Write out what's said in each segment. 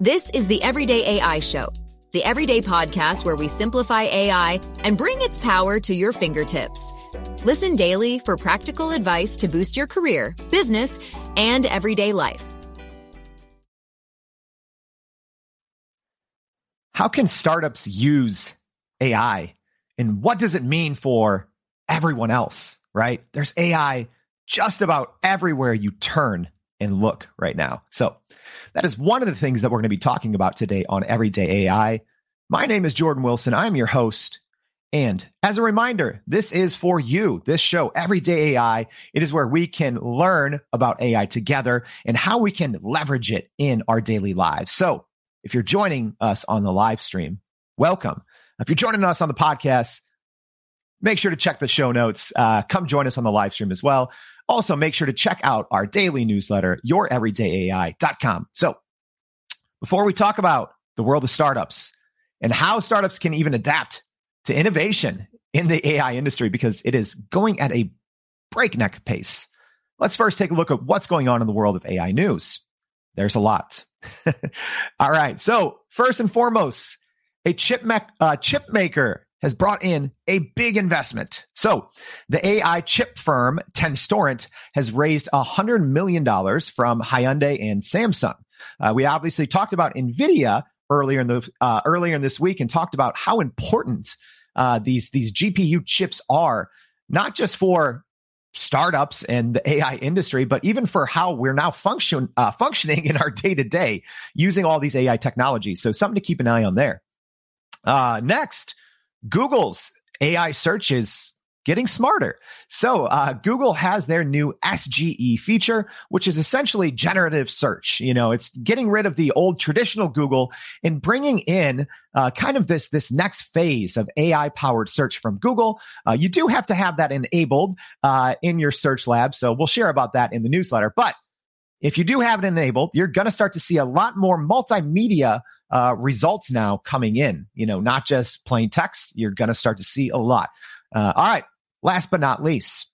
This is the Everyday AI Show, the everyday podcast where we simplify AI and bring its power to your fingertips. Listen daily for practical advice to boost your career, business, and everyday life. How can startups use AI and what does it mean for everyone else, right? There's AI just about everywhere you turn and look right now. So that is one of the things that we're going to be talking about today on Everyday AI. My name is Jordan Wilson. I'm your host. And as a reminder, this is for you. This show, Everyday AI, it is where we can learn about AI together and how we can leverage it in our daily lives. So if you're joining us on the live stream, welcome. If you're joining us on the podcast, make sure to check the show notes. Uh, come join us on the live stream as well. Also, make sure to check out our daily newsletter, youreverydayai.com. So, before we talk about the world of startups and how startups can even adapt to innovation in the AI industry, because it is going at a breakneck pace, let's first take a look at what's going on in the world of AI news. There's a lot. All right. So, first and foremost, a chip, me- uh, chip maker has brought in a big investment. So the AI chip firm Tenstorrent has raised $100 million from Hyundai and Samsung. Uh, we obviously talked about NVIDIA earlier in the uh, earlier in this week and talked about how important uh, these these GPU chips are, not just for startups and the AI industry, but even for how we're now function uh, functioning in our day to day using all these AI technologies. So something to keep an eye on there. Uh, next, Google's AI search is getting smarter. So uh, Google has their new SGE feature, which is essentially generative search. You know, it's getting rid of the old traditional Google and bringing in uh, kind of this this next phase of AI powered search from Google. Uh, you do have to have that enabled uh, in your search lab, so we'll share about that in the newsletter. But if you do have it enabled, you're going to start to see a lot more multimedia uh, results now coming in. You know, not just plain text. You're going to start to see a lot. Uh, all right. Last but not least,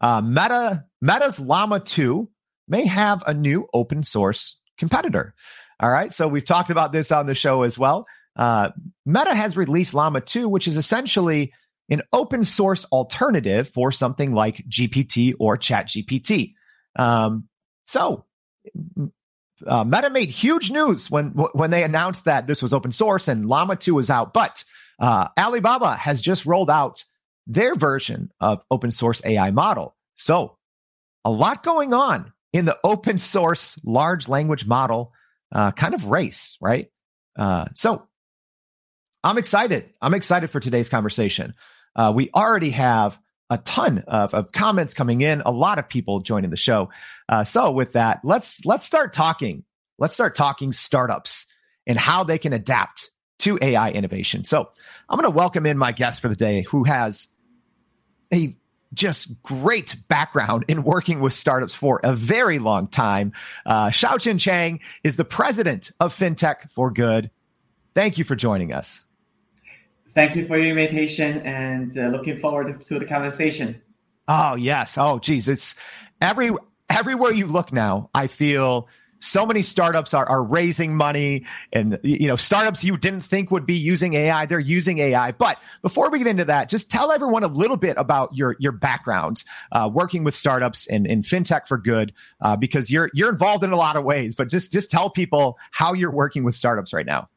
uh, Meta Meta's Llama 2 may have a new open source competitor. All right. So we've talked about this on the show as well. Uh, Meta has released Llama 2, which is essentially an open source alternative for something like GPT or ChatGPT. Um, so uh, Meta made huge news when when they announced that this was open source and Llama 2 was out. But uh, Alibaba has just rolled out their version of open source AI model. So a lot going on in the open source large language model uh, kind of race, right? Uh, so I'm excited. I'm excited for today's conversation. Uh, we already have a ton of, of comments coming in, a lot of people joining the show. Uh, so with that, let's let's start talking. Let's start talking startups and how they can adapt to AI innovation. So I'm going to welcome in my guest for the day, who has a just great background in working with startups for a very long time. Uh, Xiaochen Zhang is the president of FinTech for Good. Thank you for joining us. Thank you for your invitation and uh, looking forward to the conversation. Oh, yes. Oh, geez. It's every everywhere you look now, I feel so many startups are, are raising money and you know startups you didn't think would be using ai they're using ai but before we get into that just tell everyone a little bit about your your background uh, working with startups and, in fintech for good uh, because you're you're involved in a lot of ways but just just tell people how you're working with startups right now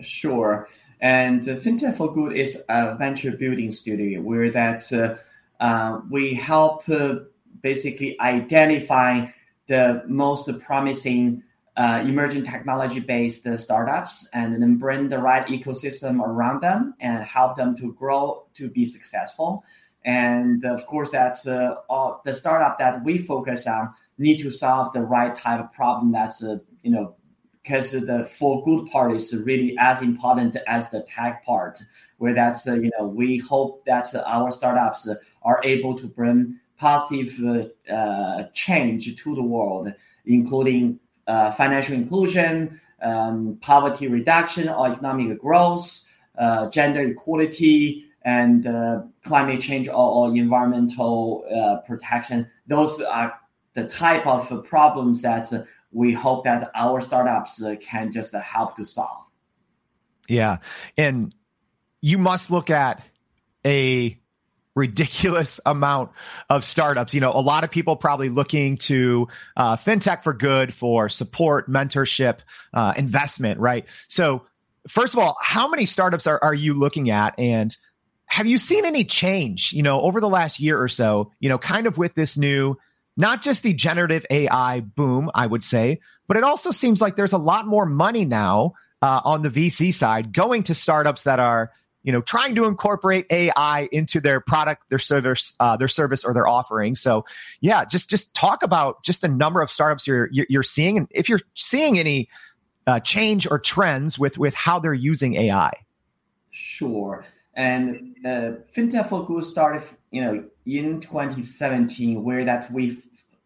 sure and uh, FinTech for Good is a venture building studio where that uh, uh, we help uh, basically identify the most promising uh, emerging technology based startups and then bring the right ecosystem around them and help them to grow to be successful. And of course, that's uh, all, the startup that we focus on need to solve the right type of problem that's you know because the for good part is really as important as the tech part. Where that's uh, you know we hope that our startups are able to bring positive uh, change to the world, including uh, financial inclusion, um, poverty reduction or economic growth, uh, gender equality, and uh, climate change or, or environmental uh, protection. Those are the type of problems that we hope that our startups can just help to solve. Yeah. And you must look at a ridiculous amount of startups. You know, a lot of people probably looking to uh, fintech for good for support, mentorship, uh, investment, right? So, first of all, how many startups are, are you looking at? And have you seen any change, you know, over the last year or so, you know, kind of with this new, not just the generative AI boom, I would say, but it also seems like there's a lot more money now uh, on the VC side going to startups that are you know trying to incorporate AI into their product, their service, uh, their service or their offering. So yeah, just just talk about just the number of startups you're you're seeing, and if you're seeing any uh, change or trends with with how they're using AI. Sure. And uh, FinTech for Good started, you know, in 2017, where that we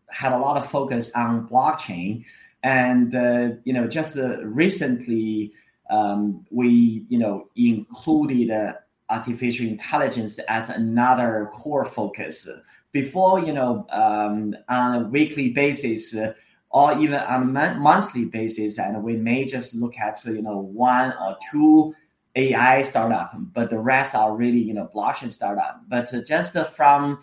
had a lot of focus on blockchain, and uh, you know, just uh, recently um, we you know included uh, artificial intelligence as another core focus. Before you know um, on a weekly basis. Uh, or even on a monthly basis, and we may just look at you know one or two AI startup, but the rest are really you know blockchain startup. But just from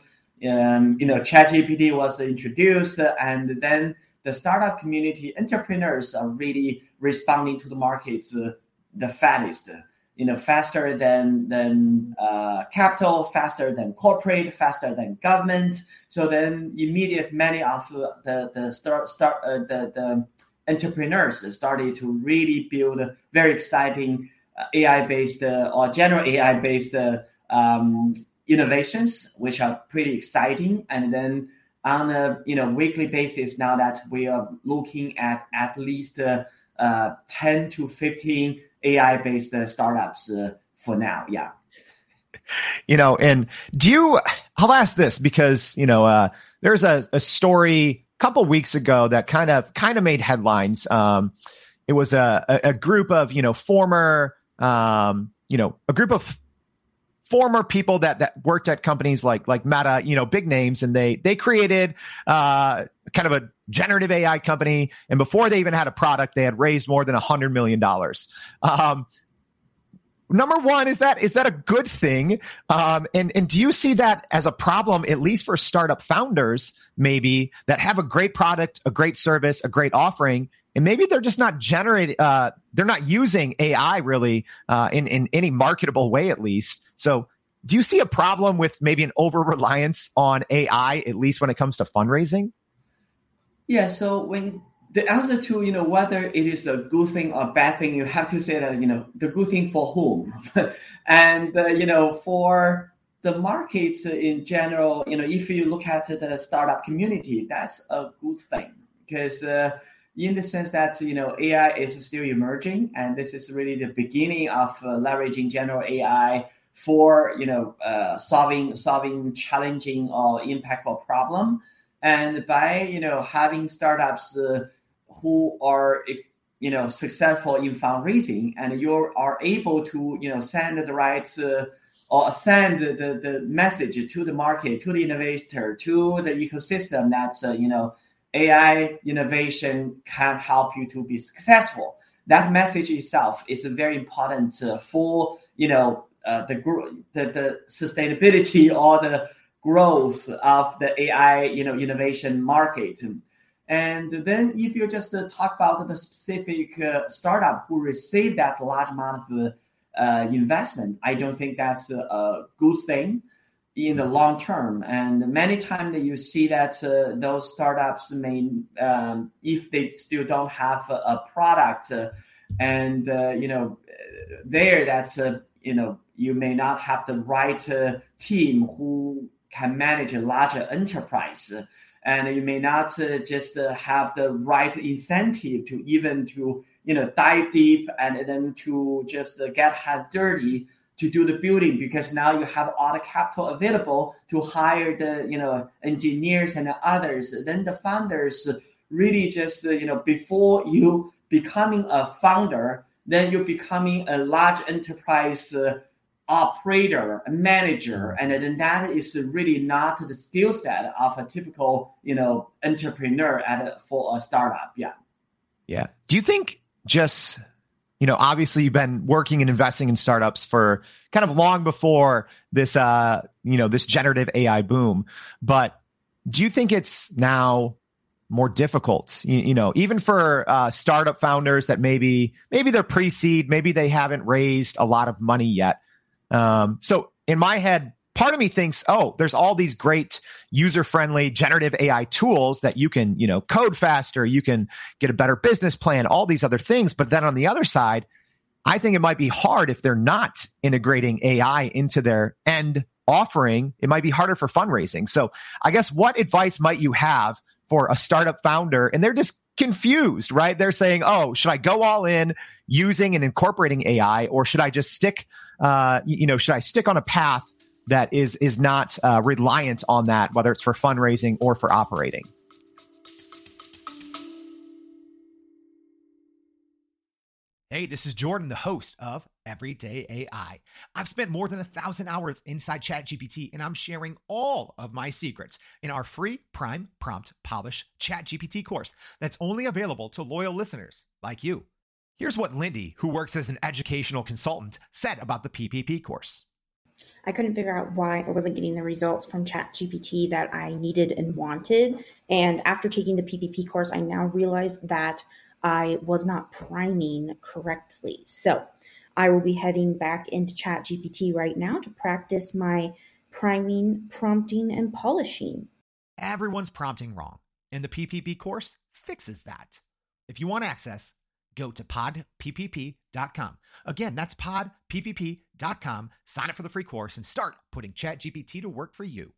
um, you know ChatGPT was introduced, and then the startup community entrepreneurs are really responding to the markets uh, the fastest you know faster than than uh, capital faster than corporate faster than government so then immediate many of the the start start uh, the the entrepreneurs started to really build very exciting uh, AI based uh, or general AI based uh, um, innovations which are pretty exciting and then on a you know weekly basis now that we are looking at at least uh, uh, 10 to 15 AI based uh, startups for now. Yeah. You know, and do you, I'll ask this because, you know, there's a, a story a couple weeks ago that kind of, kind of made headlines. Um, it was a, a, group of, you know, former, um, you know, a group of former people that that worked at companies like like Meta, you know, big names, and they they created uh, kind of a generative AI company. And before they even had a product, they had raised more than a hundred million dollars. Um, number one is that is that a good thing um, and and do you see that as a problem at least for startup founders maybe that have a great product a great service a great offering and maybe they're just not generating uh, they're not using ai really uh, in in any marketable way at least. So do you see a problem with maybe an over reliance on ai at least when it comes to fundraising? Yeah so when the answer to you know whether it is a good thing or bad thing you have to say that you know the good thing for whom? And uh, you know for the markets in general you know if you look at the startup community that's a good thing because uh, in the sense that you know AI is still emerging, and this is really the beginning of uh, leveraging general AI for you know uh, solving solving challenging or impactful problem. And by you know having startups uh, who are you know successful in fundraising, and you are able to you know send the right uh, or send the, the message to the market, to the innovator, to the ecosystem that's uh, you know AI innovation can help you to be successful. That message itself is very important uh, for you know uh, the, the the sustainability or the growth of the AI you know innovation market. And then if you just uh, talk about the specific uh, startup who received that large amount of uh, investment, I don't think that's a, a good thing in the long term. And many times you see that uh, those startups may, um, if they still don't have a, a product, uh, and uh, you know, there that's uh, you know you may not have the right uh, team who can manage a larger enterprise. And you may not uh, just have the right incentive to even to you know dive deep and then to just get hands dirty to do the building because now you have all the capital available to hire the you know engineers and others. Then the founders really just you know before you becoming a founder then you're becoming a large enterprise uh, operator a manager. And then that is really not the skill set of a typical you know entrepreneur at a, for a startup. Yeah. Yeah. Do you think just you know, obviously you've been working and investing in startups for kind of long before this, uh, you know, this generative AI boom. But do you think it's now more difficult? You, you know, even for uh, startup founders that maybe maybe they're pre-seed, maybe they haven't raised a lot of money yet. Um, so in my head, part of me thinks, oh, there's all these great user-friendly generative AI tools that you can, you know, code faster, you can get a better business plan, all these other things. But then on the other side, I think it might be hard if they're not integrating AI into their end offering. It might be harder for fundraising. So I guess what advice might you have for a startup founder? And they're just confused, right? They're saying, oh, should I go all in using and incorporating AI or should I just stick, uh, you know, should I stick on a path that is is not uh, reliant on that, whether it's for fundraising or for operating. Hey, this is Jordan, the host of Everyday AI. I've spent more than a thousand hours inside ChatGPT, and I'm sharing all of my secrets in our free Prime Prompt Polish ChatGPT course that's only available to loyal listeners like you. Here's what Lindy, who works as an educational consultant, said about the PPP course. I couldn't figure out why I wasn't getting the results from ChatGPT that I needed and wanted. And after taking the PPP course, I now realize that I was not priming correctly. So I will be heading back into ChatGPT right now to practice my priming, prompting, and polishing. Everyone's prompting wrong, and the PPP course fixes that. If you want access, go to podppp.com. Again, that's podppp.com. Sign up for the free course and start putting ChatGPT to work for you.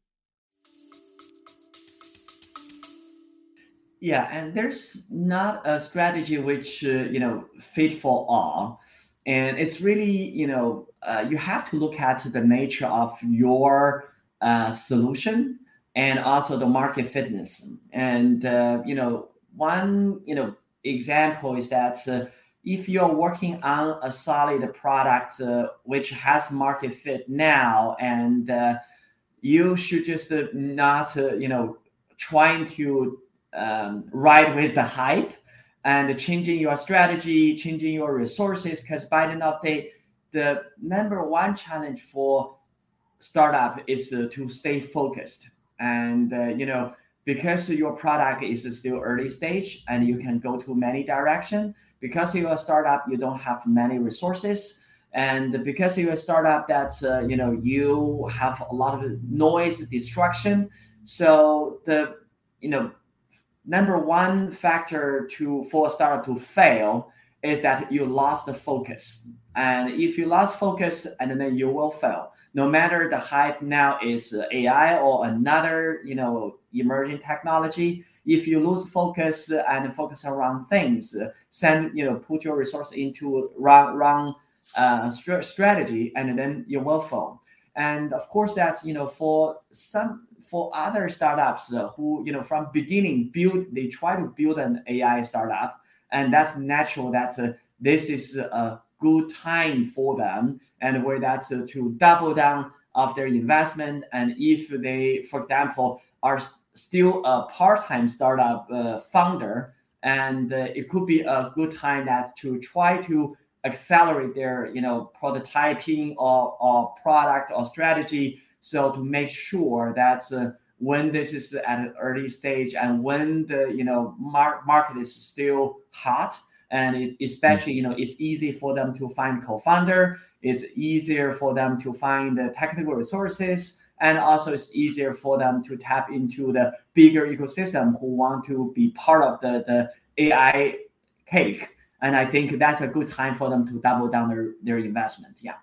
Yeah, and there's not a strategy which uh, you know fit for all, and it's really you know uh, you have to look at the nature of your uh, solution and also the market fitness, and uh, you know one you know example is that uh, if you're working on a solid product uh, which has market fit now and uh, you should just uh, not uh, you know trying to um, ride with the hype and changing your strategy changing your resources because by the end of the day the number one challenge for startup is uh, to stay focused. And you know because your product is still early stage and you can go to many direction because you're a startup you don't have many resources. And because you're a startup that's uh, you know you have a lot of noise distraction so the you know number one factor to for a startup to fail is that you lost the focus. And if you lost focus and then you will fail. No matter the hype now is ai or another you know emerging technology. If you lose focus and focus around things, send you know put your resource into wrong wrong uh, strategy, and then you will fall. And of course, that's you know for some for other startups uh, who you know from beginning build they try to build an AI startup, and that's natural. That uh, this is a good time for them, and where that's uh, to double down of their investment. And if they, for example, are still a part-time startup uh, founder, and uh, it could be a good time that to try to accelerate their you know prototyping or, or product or strategy. So to make sure that uh, when this is at an early stage and when the you know mar- market is still hot and it, especially you know it's easy for them to find co-founder it's easier for them to find the technical resources and also it's easier for them to tap into the bigger ecosystem who want to be part of the, the AI cake. And I think that's a good time for them to double down their, their investment. Yeah.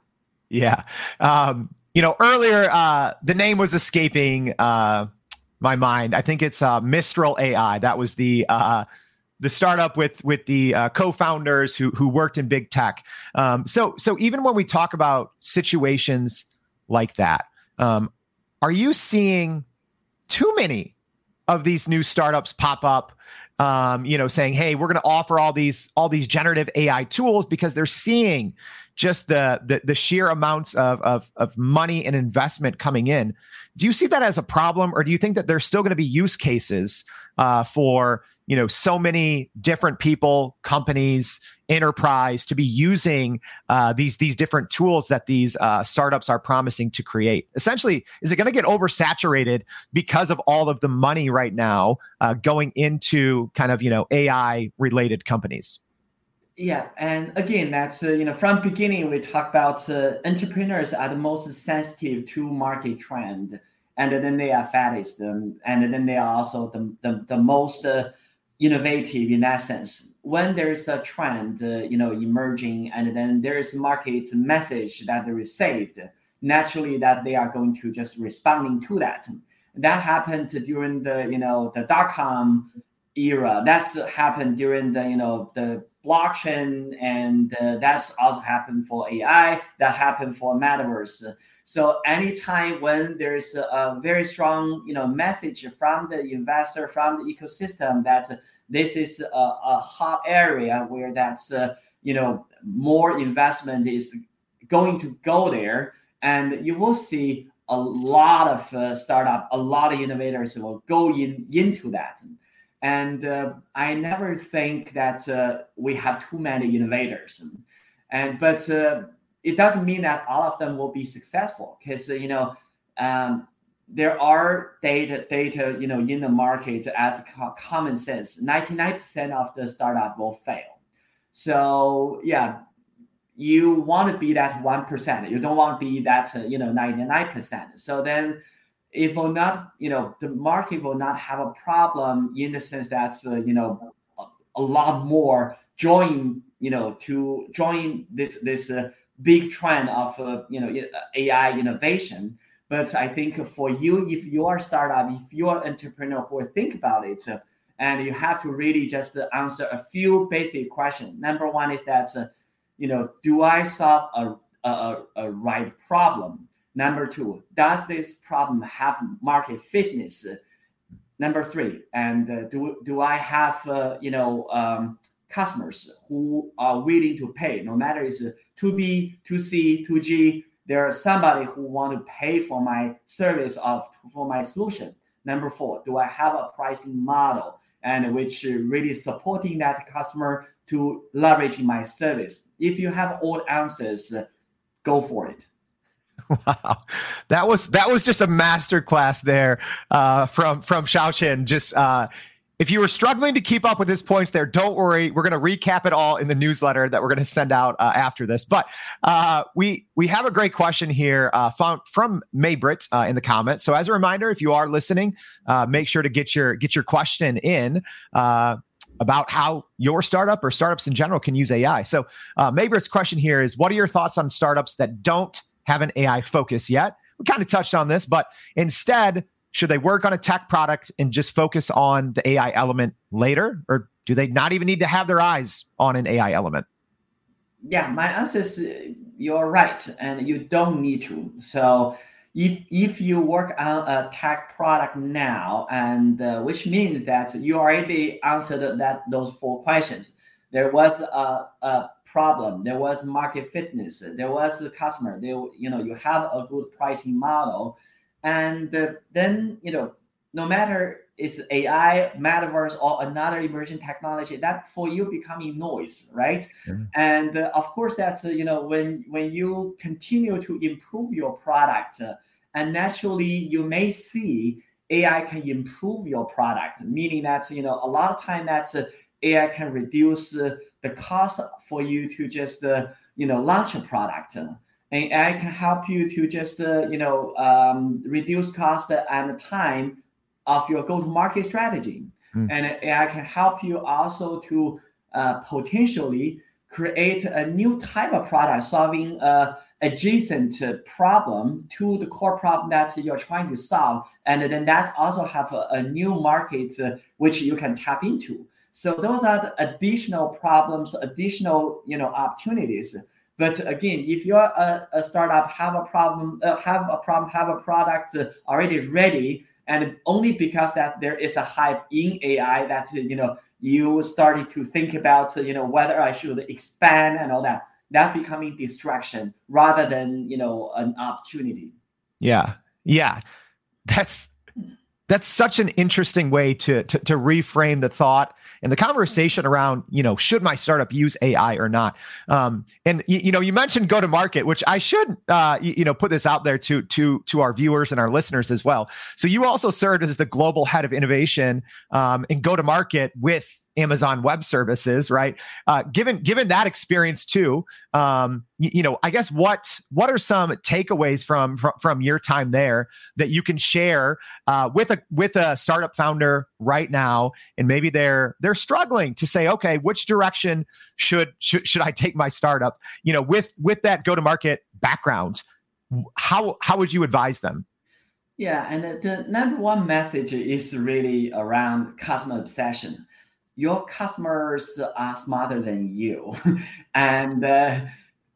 Yeah. Um, you know, earlier uh, the name was escaping uh, my mind. I think it's uh, Mistral AI. That was the uh, the startup with with the uh, co-founders who who worked in big tech. Um, so so even when we talk about situations like that, um, are you seeing too many of these new startups pop up? Um, you know, saying, "Hey, we're going to offer all these all these generative AI tools because they're seeing, just the the, the sheer amounts of, of of money and investment coming in. Do you see that as a problem, or do you think that there's still going to be use cases uh, for you know so many different people companies enterprise to be using uh, these these different tools that these uh, startups are promising to create essentially is it going to get oversaturated because of all of the money right now uh, going into kind of you know ai related companies yeah, and again, that's uh, you know from beginning we talk about uh, entrepreneurs are the most sensitive to market trend, and then they are fattest, um, and then they are also the the, the most uh, innovative in that sense. When there's a trend, uh, you know, emerging, and then there is market message that they received, naturally that they are going to just responding to that. That happened during the you know the dot com era. That's happened during the you know the blockchain, and uh, that's also happened for AI. That happened for metaverse. So anytime when there's a, a, very strong, you know, message from the investor, from the ecosystem that this is a, a hot area where that's, uh, you know, more investment is going to go there, and you will see a lot of uh, startup, a lot of innovators will go in into that. And uh, I never think that uh, we have too many innovators. And but uh, it doesn't mean that all of them will be successful because you know um, there are data data you know in the market as common sense. 99% of the startup will fail. So yeah you want to be that 1% you don't want to be that you know 99% so then it will not you know the market will not have a problem in the sense that uh, you know a, a, lot more join you know to join this this uh, big trend of uh, you know AI innovation. But I think for you, if you are a startup, if you are entrepreneur who think about it, uh, and you have to really just answer a few basic questions. Number one is that, uh, you know, do I solve a, a, a right problem? Number two, does this problem have market fitness? Number three, and uh, do do I have uh, you know um, customers who are willing to pay, no matter it's 2B, 2C, 2G. There's somebody who want to pay for my service of for my solution. Number four, do I have a pricing model and which really supporting that customer to leverage my service? If you have all answers, go for it. Wow, that was that was just a master class there uh, from from Xiaochen. Just uh, if you were struggling to keep up with his points there, don't worry. We're going to recap it all in the newsletter that we're going to send out uh, after this. But uh, we we have a great question here uh, from from Maybrit uh, in the comments. So as a reminder, if you are listening, uh, make sure to get your get your question in uh, about how your startup or startups in general can use AI. So uh, Maybrit's question here is: What are your thoughts on startups that don't have an AI focus yet? We kind of touched on this, but instead should they work on a tech product and just focus on the AI element later? Or do they not even need to have their eyes on an AI element? Yeah, my answer is uh, you're right, and you don't need to. So if if you work on a tech product now, and uh, which means that you already answered that those four questions. There was a, a problem. There was market fitness. There was a customer. There, you know, you have a good pricing model and uh, then, you know, no matter it's AI, metaverse, or another emerging technology, that for you becoming noise, right? Mm-hmm. And uh, of course, that's uh, you know when when you continue to improve your product, uh, and naturally you may see AI can improve your product, meaning that you know a lot of time that's uh, AI can reduce uh, the cost for you to just you know launch a product and AI can help you to just uh, you know um, reduce cost and time of your go-to-market strategy. Mm. And AI can help you also to uh, potentially create a new type of product solving a adjacent problem to the core problem that you're trying to solve and then that also have a, a new market uh, which you can tap into so those are the additional problems additional you know opportunities but again, if you're a, a startup, have a problem, uh, have a problem, have a product uh, already ready, and only because that there is a hype in AI that you know you started to think about you know whether I should expand and all that. that becoming distraction rather than you know an opportunity. Yeah, yeah, that's that's such an interesting way to, to, to reframe the thought and the conversation around you know should my startup use AI or not. Um, and you, you know you mentioned go to market, which I should uh, you, you, know put this out there to to to our viewers and our listeners as well. So you also served as the global head of innovation um, and go to market with Amazon Web Services, right? Uh, given given that experience too, um, you, you, know, I guess what what are some takeaways from from, from your time there that you can share uh, with a with a startup founder right now, and maybe they're they're struggling to say, okay, which direction should should should I take my startup? You know, with with that go to market background, how how would you advise them? Yeah, and the number one message is really around customer obsession your customers are smarter than you. And uh,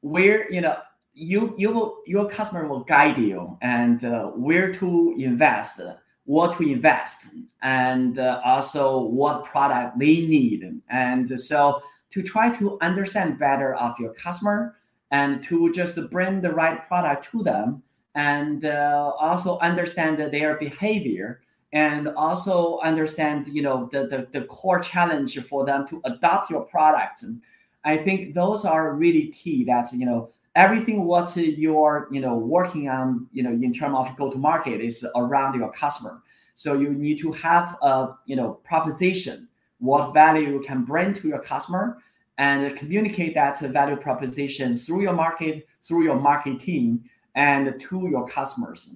where you know you you will your customer will guide you and uh, where to invest what to invest and uh, also what product they need. And so to try to understand better of your customer and to just bring the right product to them and uh, also understand their behavior and also understand you know the, the, the core challenge for them to adopt your products. And i think those are really key that you know everything what you're you know working on you know in terms of go to market is around your customer. So you need to have a you know proposition what value you can bring to your customer and communicate that value proposition through your market through your marketing and to your customers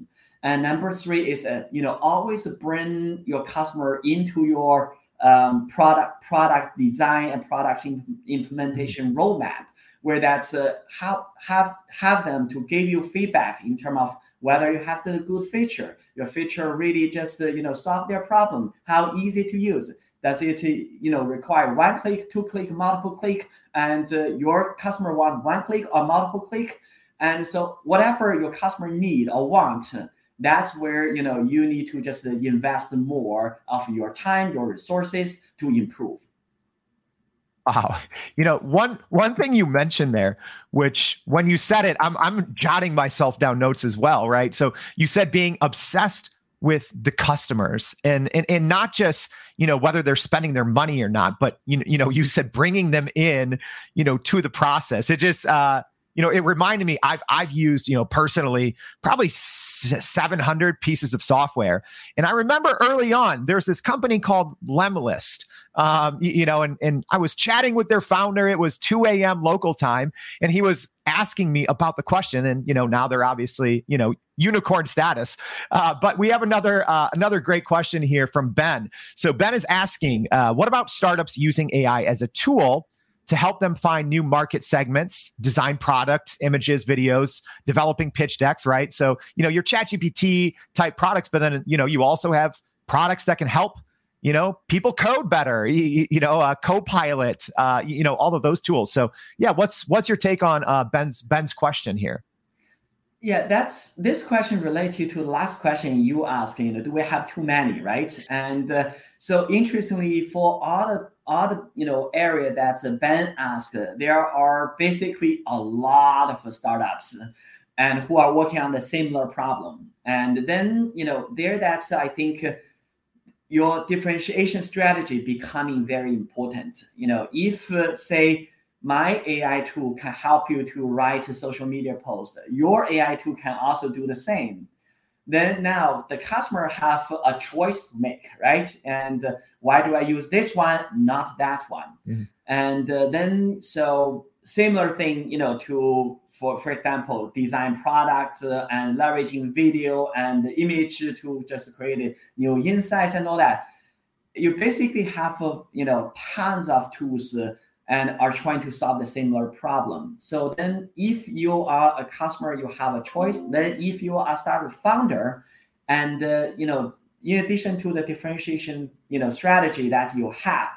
and number three is, uh, you know, always bring your customer into your um, product product design and product implementation roadmap, where that's uh, have have have them to give you feedback in terms of whether you have the good feature, your feature really just uh, you know solve their problem, how easy to use. Does it you know require one click, two click, multiple click, and uh, your customer want one click or multiple click? And so whatever your customer need or want, that's where you know you need to just invest more of your time your resources to improve Wow. You know, one one thing you mentioned there, which when you said it, I'm I'm jotting myself down notes as well, right? So you said being obsessed with the customers and and and not just, you know, whether they're spending their money or not, but you you know, you said bringing them in, you know, to the process. It just uh you know, it reminded me I've I've used, you know, personally probably 700 pieces of software. And I remember early on, there's this company called Lemlist, um, you, you know, and, and I was chatting with their founder. It was 2 a.m. local time, and he was asking me about the question. And, you know, now they're obviously, you know, unicorn status. Uh, but we have another uh, another great question here from Ben. So Ben is asking, uh, what about startups using AI as a tool to help them find new market segments, design products, images, videos, developing pitch decks, right? So, you know, your ChatGPT type products, but then, you know, you also have products that can help, you know, people code better, you, you know, uh, Copilot, uh, you know, all of those tools. So, yeah, what's what's your take on uh, Ben's Ben's question here? Yeah, that's this question relates to the last question you asked. You know, do we have too many, right? And uh, so, interestingly, for all the the you know area that Ben asked, there are basically a lot of startups and who are working on the similar problem. And then you know there, that's I think your differentiation strategy becoming very important. You know, if uh, say my AI tool can help you to write a social media post. Your AI tool can also do the same. Then now the customer have a choice to make, right? And uh, why do I use this one, not that one? Mm-hmm. And uh, then so similar thing, you know, to for for example, design products uh, and leveraging video and image to just create new insights and all that. You basically have, uh, you know, tons of tools uh, and are trying to solve the similar problem. So then if you are a customer, you have a choice. Then if you are a startup founder, and uh, you know, in addition to the differentiation, you know, strategy that you have,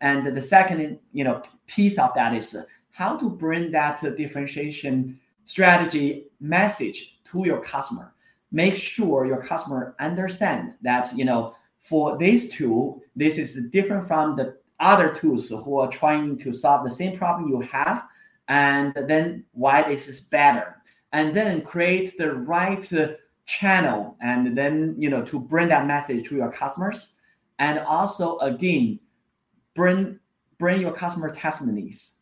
and the second, you know, piece of that is how to bring that differentiation strategy message to your customer. Make sure your customer understand that, you know, for this tool, this is different from the other tools who are trying to solve the same problem you have and then why this is better, and then create the right uh, channel, and then you know to bring that message to your customers, and also again bring bring your customer testimonies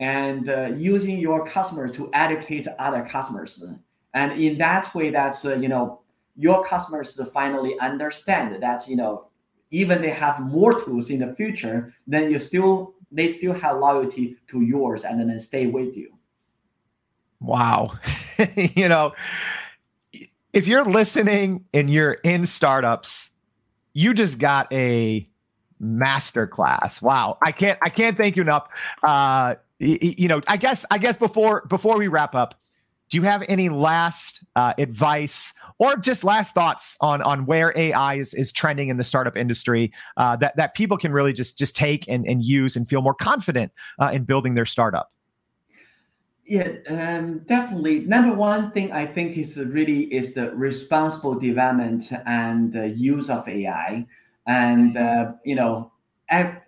and uh, using your customers to educate other customers. And in that way that's uh, you know your customers finally understand that you know even they have more tools in the future then you still they still have loyalty to yours and then stay with you wow you know if you're listening and you're in startups you just got a masterclass. Wow. I can't I can't thank you enough. Uh you, you know, I guess I guess before before we wrap up, do you have any last uh, advice or just last thoughts on on where AI is, is trending in the startup industry uh, that that people can really just just take and, and use and feel more confident uh, in building their startup? Yeah, um, definitely. Number one thing I think is really is the responsible development and the use of AI and uh, you know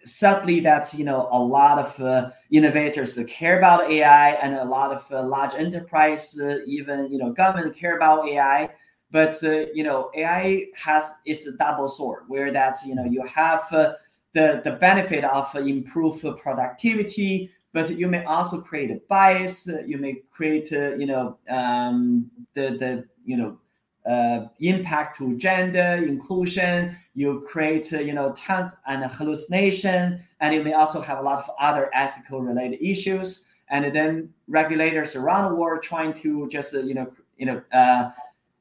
sadly that's you know a lot of uh, innovators care about ai and a lot of uh, large enterprise uh, even you know government care about ai but uh, you know ai has is a double sword where that you know you have uh, the the benefit of improved productivity but you may also create a bias you may create you know um, the the you know uh, impact to gender inclusion. You create, uh, you know, talent and hallucination, and you may also have a lot of other ethical related issues. And then regulators around the world trying to just, uh, you know, you know, uh,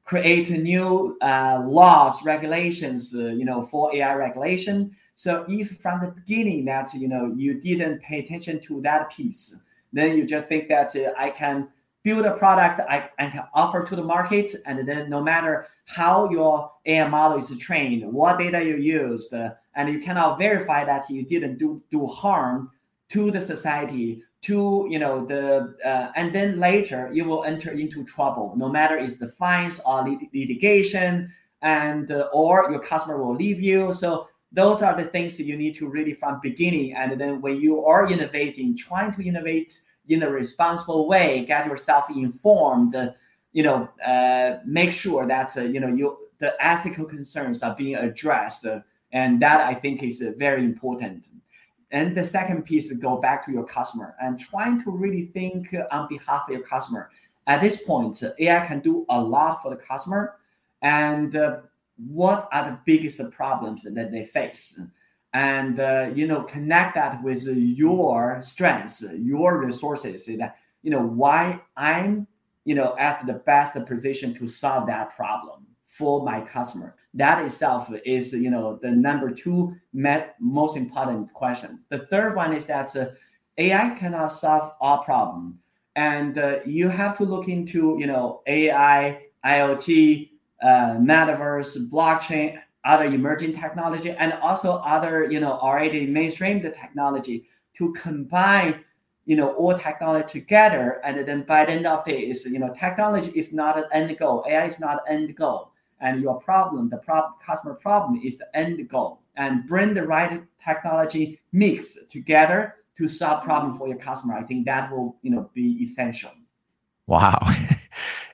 create new uh, laws, regulations, uh, you know, for AI regulation. So if from the beginning that you know you didn't pay attention to that piece, then you just think that I can build a product I, can offer to the market. And then no matter how your AI model is trained, what data you used, uh, and you cannot verify that you didn't do, do harm to the society, to you know the uh, and then later you will enter into trouble no matter is the fines or lit- litigation and uh, or your customer will leave you so those are the things that you need to really from beginning and then when you are innovating trying to innovate in a responsible way, get yourself informed, you know, uh, make sure that, uh, you know, you, the ethical concerns are being addressed. and that I think is uh, very important. And the second piece, go back to your customer and trying to really think on behalf of your customer. At this point, AI can do a lot for the customer. And uh, what are the biggest problems that they face? And uh, you know connect that with your strengths your resources that you know why i'm you know at the best position to solve that problem for my customer. That itself is you know the number two met, most important question. The third one is that uh, ai cannot solve all problem. And uh, you have to look into you know ai iot uh, metaverse blockchain other emerging technology and also other you know already mainstream the technology to combine you know all technology together. And then by the end of the day you know technology is not an end goal. Ai is not an end goal. And your problem the problem customer problem is the end goal. And bring the right technology mix together to solve problem for your customer. I think that will you know be essential. Wow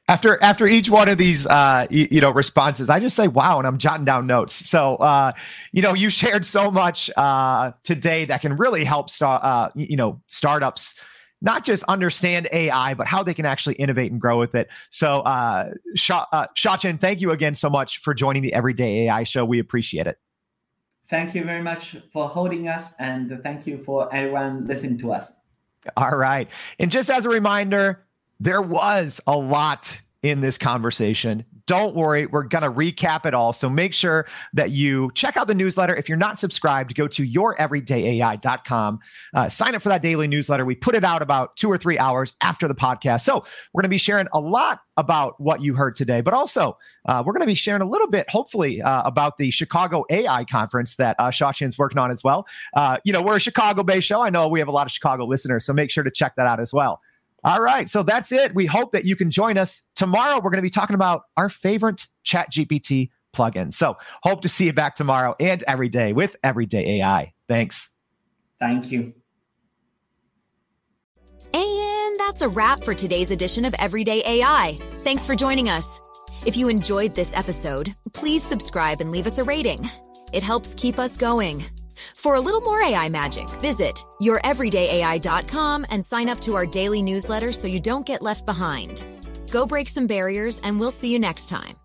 after after each one of these uh you, you, know responses i just say wow and i'm jotting down notes so uh you know you shared so much uh today that can really help start uh you know startups not just understand AI, but how they can actually innovate and grow with it. So, uh, Sha- uh, Xiaochen, thank you again so much for joining the Everyday AI show. We appreciate it. Thank you very much for holding us, and thank you for everyone listening to us. All right. And just as a reminder, there was a lot in this conversation. Don't worry, we're going to recap it all. So make sure that you check out the newsletter. If you're not subscribed, go to youreverydayai.com. Uh, sign up for that daily newsletter. We put it out about two or three hours after the podcast. So we're going to be sharing a lot about what you heard today, but also uh, we're going to be sharing a little bit, hopefully, uh, about the Chicago AI conference that uh, Xiaochen's working on as well. Uh, you know, we're a Chicago based show. I know we have a lot of Chicago listeners, so make sure to check that out as well. All right. So that's it. We hope that you can join us tomorrow. We're going to be talking about our favorite Chat GPT plugin. So hope to see you back tomorrow and every day with Everyday AI. Thanks. Thank you. And that's a wrap for today's edition of Everyday AI. Thanks for joining us. If you enjoyed this episode, please subscribe and leave us a rating. It helps keep us going. For a little more AI magic, visit youreverydayai.com and sign up to our daily newsletter so you don't get left behind. Go break some barriers, and we'll see you next time.